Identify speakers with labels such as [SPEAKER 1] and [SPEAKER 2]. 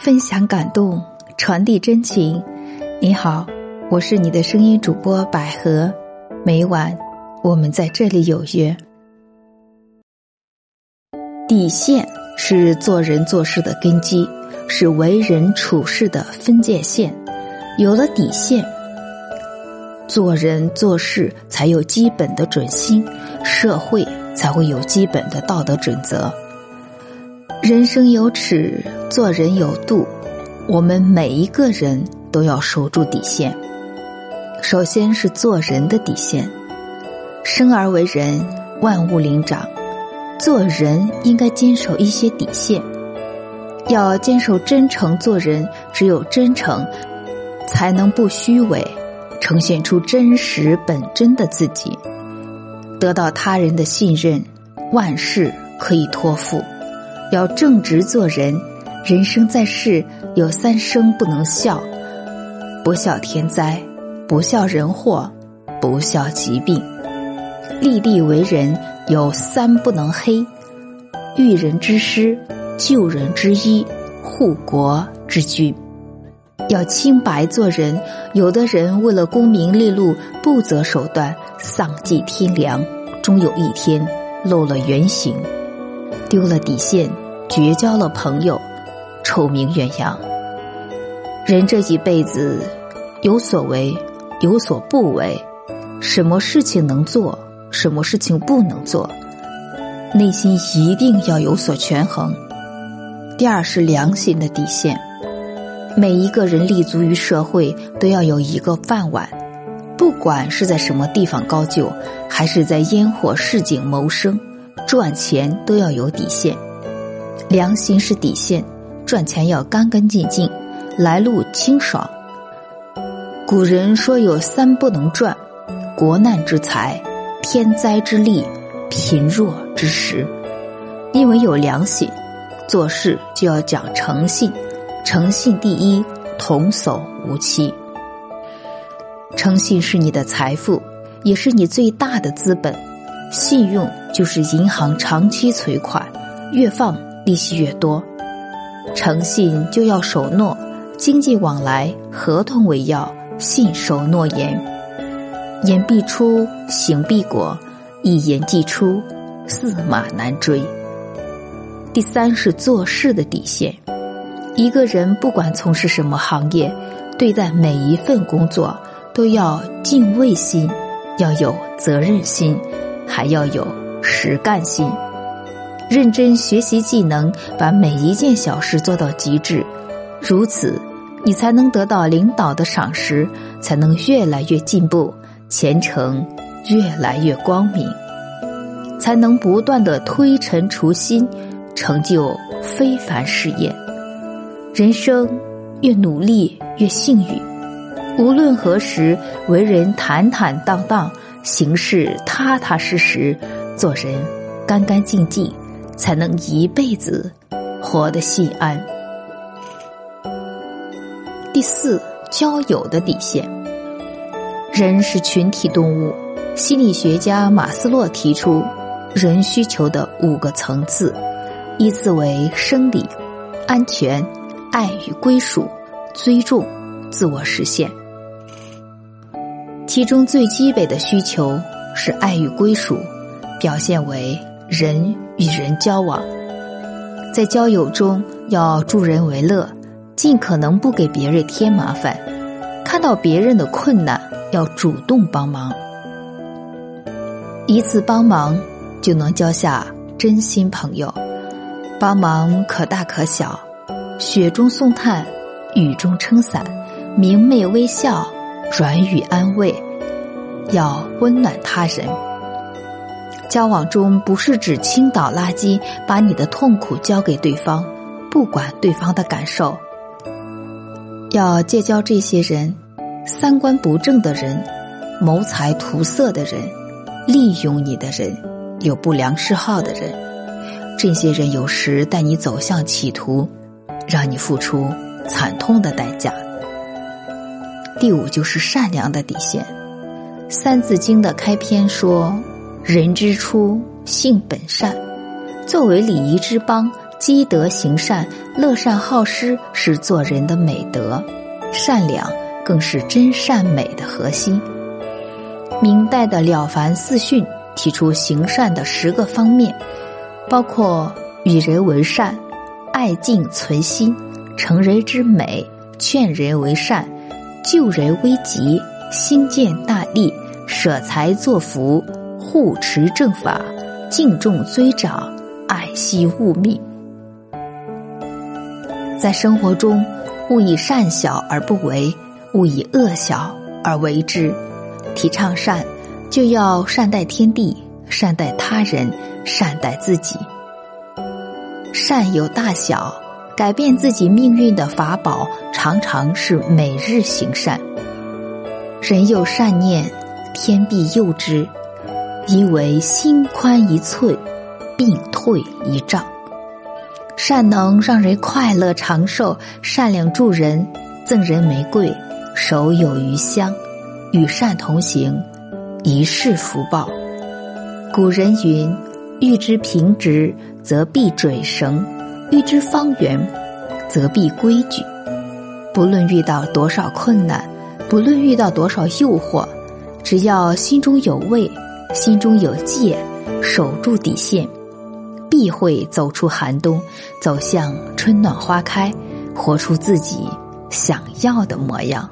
[SPEAKER 1] 分享感动，传递真情。你好，我是你的声音主播百合。每晚我们在这里有约。底线是做人做事的根基，是为人处事的分界线。有了底线，做人做事才有基本的准心，社会才会有基本的道德准则。人生有尺，做人有度。我们每一个人都要守住底线。首先是做人的底线。生而为人，万物灵长，做人应该坚守一些底线。要坚守真诚做人，只有真诚，才能不虚伪，呈现出真实本真的自己，得到他人的信任，万事可以托付。要正直做人，人生在世有三生不能笑：不笑天灾，不笑人祸，不笑疾病。立地为人有三不能黑：育人之师，救人之医，护国之君。要清白做人，有的人为了功名利禄不择手段，丧尽天良，终有一天露了原形。丢了底线，绝交了朋友，臭名远扬。人这一辈子，有所为，有所不为，什么事情能做，什么事情不能做，内心一定要有所权衡。第二是良心的底线，每一个人立足于社会，都要有一个饭碗，不管是在什么地方高就，还是在烟火市井谋生。赚钱都要有底线，良心是底线，赚钱要干干净净，来路清爽。古人说有三不能赚：国难之财、天灾之利、贫弱之时。因为有良心，做事就要讲诚信，诚信第一，童叟无欺。诚信是你的财富，也是你最大的资本。信用就是银行长期存款，越放利息越多。诚信就要守诺，经济往来合同为要，信守诺言。言必出，行必果，一言既出，驷马难追。第三是做事的底线。一个人不管从事什么行业，对待每一份工作都要敬畏心，要有责任心。还要有实干心，认真学习技能，把每一件小事做到极致，如此，你才能得到领导的赏识，才能越来越进步，前程越来越光明，才能不断的推陈出新，成就非凡事业。人生越努力越幸运，无论何时，为人坦坦荡荡。行事踏踏实实，做人干干净净，才能一辈子活得心安。第四，交友的底线。人是群体动物，心理学家马斯洛提出人需求的五个层次，依次为生理、安全、爱与归属、尊重、自我实现。其中最基本的需求是爱与归属，表现为人与人交往，在交友中要助人为乐，尽可能不给别人添麻烦，看到别人的困难要主动帮忙，一次帮忙就能交下真心朋友，帮忙可大可小，雪中送炭，雨中撑伞，明媚微笑。软语安慰，要温暖他人。交往中不是指倾倒垃圾，把你的痛苦交给对方，不管对方的感受。要结交这些人：三观不正的人、谋财图色的人、利用你的人、有不良嗜好的人。这些人有时带你走向歧途，让你付出惨痛的代价。第五就是善良的底线，《三字经》的开篇说：“人之初，性本善。”作为礼仪之邦，积德行善、乐善好施是做人的美德，善良更是真善美的核心。明代的《了凡四训》提出行善的十个方面，包括与人为善、爱敬存心、成人之美、劝人为善、救人危急、兴建大利、舍财作福、护持正法、敬重尊长、爱惜物命。在生活中，勿以善小而不为，勿以恶小而为之。提倡善，就要善待天地，善待他人，善待自己。善有大小，改变自己命运的法宝，常常是每日行善。人有善念，天必佑之，因为心宽一寸，病退一丈。善能让人快乐长寿，善良助人，赠人玫瑰，手有余香。与善同行，一世福报。古人云：“欲知平直，则必准绳；欲知方圆，则必规矩。”不论遇到多少困难，不论遇到多少诱惑，只要心中有味，心中有戒，守住底线，必会走出寒冬，走向春暖花开，活出自己想要的模样。